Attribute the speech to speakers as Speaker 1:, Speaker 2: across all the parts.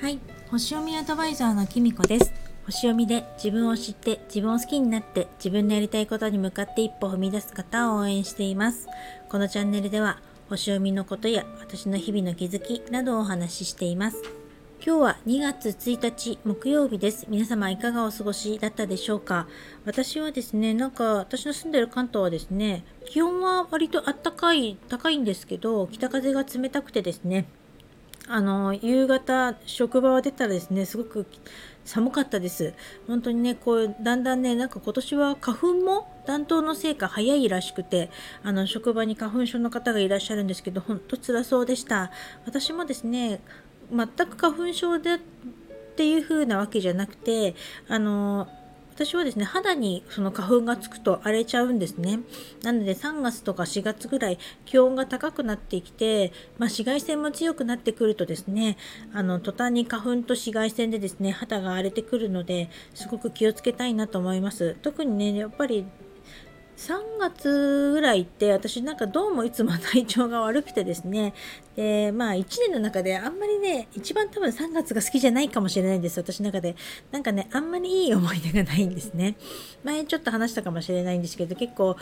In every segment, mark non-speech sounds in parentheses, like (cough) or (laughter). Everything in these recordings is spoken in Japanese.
Speaker 1: はい。星読みアドバイザーのきみこです。星読みで自分を知って自分を好きになって自分のやりたいことに向かって一歩踏み出す方を応援しています。このチャンネルでは星読みのことや私の日々の気づきなどをお話ししています。今日は2月1日木曜日です。皆様いかがお過ごしだったでしょうか？私はですね、なんか私の住んでる関東はですね、気温は割とあったかい、高いんですけど、北風が冷たくてですね、あの、夕方職場を出たらですね、すごく寒かったです。本当にね、こう、だんだんね、なんか今年は花粉も暖冬のせいか早いらしくて、あの、職場に花粉症の方がいらっしゃるんですけど、ほんと辛そうでした。私もですね、全く花粉症でっていう風なわけじゃなくてあの私はですね肌にその花粉がつくと荒れちゃうんですね。なので3月とか4月ぐらい気温が高くなってきて、まあ、紫外線も強くなってくるとですねあの途端に花粉と紫外線でですね肌が荒れてくるのですごく気をつけたいなと思います。特にねやっぱり3月ぐらいって私なんかどうもいつも体調が悪くてですね。でまあ1年の中であんまりね一番多分3月が好きじゃないかもしれないんです。私の中で。なんかねあんまりいい思い出がないんですね。前ちょっと話したかもしれないんですけど結構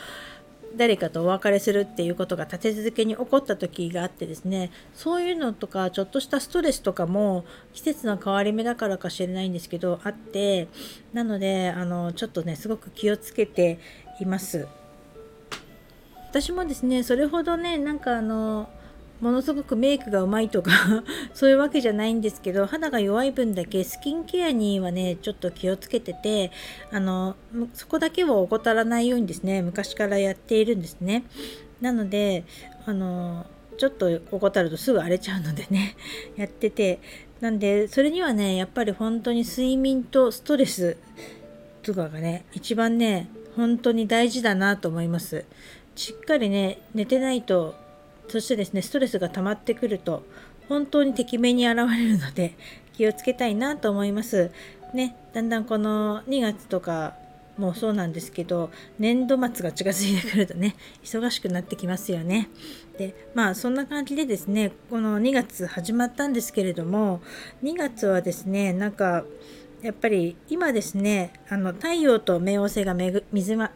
Speaker 1: 誰かとお別れするっていうことが立て続けに起こった時があってですね。そういうのとかちょっとしたストレスとかも季節の変わり目だからかしれないんですけどあって。なのであのちょっとねすごく気をつけています。私もですねそれほどねなんかあのものすごくメイクがうまいとか (laughs) そういうわけじゃないんですけど肌が弱い分だけスキンケアにはねちょっと気をつけててあのそこだけを怠らないようにですね昔からやっているんですね。なのであのちょっと怠るとすぐ荒れちゃうのでね (laughs) やっててなんでそれにはねやっぱり本当に睡眠とストレスとかがね一番ね本当に大事だなと思いますしっかりね寝てないとそしてですねストレスが溜まってくると本当にてきめに現れるので (laughs) 気をつけたいなと思いますねだんだんこの2月とかもそうなんですけど年度末が近づいてくるとね忙しくなってきますよね。でまあそんな感じでですねこの2月始まったんですけれども2月はですねなんかやっぱり今ですねあの太陽と冥王星が水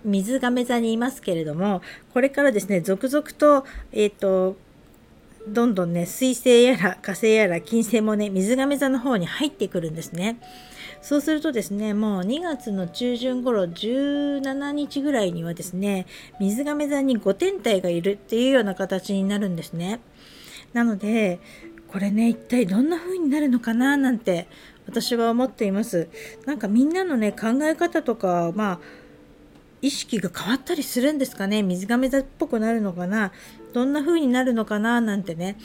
Speaker 1: 水亀座にいますけれどもこれからですね続々と,、えーと、どんどんね水星やら火星やら金星もね水亀座の方に入ってくるんですね。そうするとですねもう2月の中旬頃17日ぐらいにはですね水亀座に5天体がいるっていうような形になるんですね。なのでこれね一体どんな風になるのかななんて私は思っています。なんかみんなのね考え方とかまあ意識が変わったりするんですかね。水亀座っぽくなるのかな。どんな風になるのかななんてね。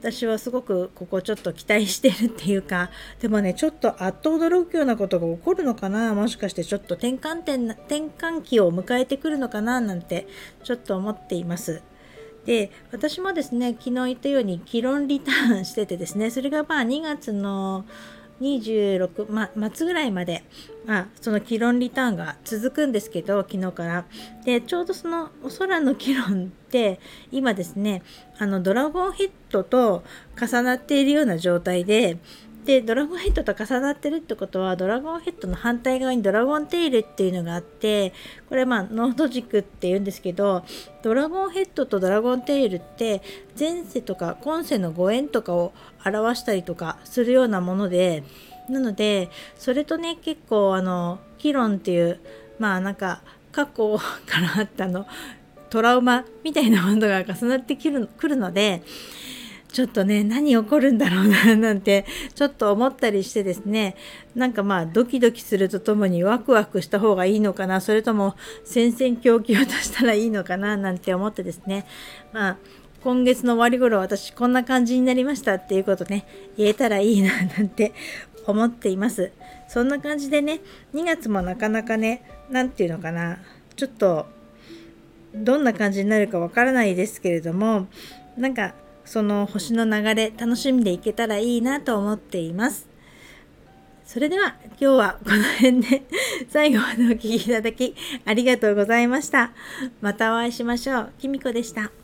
Speaker 1: 私はすごくここちょっと期待してるっていうか。でもねちょっとあっと驚くようなことが起こるのかな。もしかしてちょっと転換点転換期を迎えてくるのかななんてちょっと思っています。で私もですね昨日言ったように議論リターンしててですね。それがまあ2月の26、ま、末ぐらいまで、まあ、その議論リターンが続くんですけど昨日から。でちょうどそのお空の議論って今ですねあのドラゴンヘッドと重なっているような状態ででドラゴンヘッドと重なってるってことはドラゴンヘッドの反対側にドラゴンテイルっていうのがあってこれまあノード軸っていうんですけどドラゴンヘッドとドラゴンテイルって前世とか今世のご縁とかを表したりとかするようなものでなのでそれとね結構あのヒロンっていうまあなんか過去からあったのトラウマみたいなものが重なってくるのでちょっとね何起こるんだろうな (laughs) なんてちょっと思ったりしてですね。なんかまあドキドキするとともにワクワクした方がいいのかなそれとも戦々恐々としたらいいのかななんて思ってですね。まあ今月の終わり頃私こんな感じになりましたっていうことね言えたらいいな (laughs) なんて思っています。そんな感じでね2月もなかなかね何て言うのかなちょっとどんな感じになるかわからないですけれどもなんかその星の流れ楽しんでいけたらいいなと思っています。それでは今日はこの辺で (laughs) 最後までお聴きいただきありがとうございました。またお会いしましょう。きみこでした。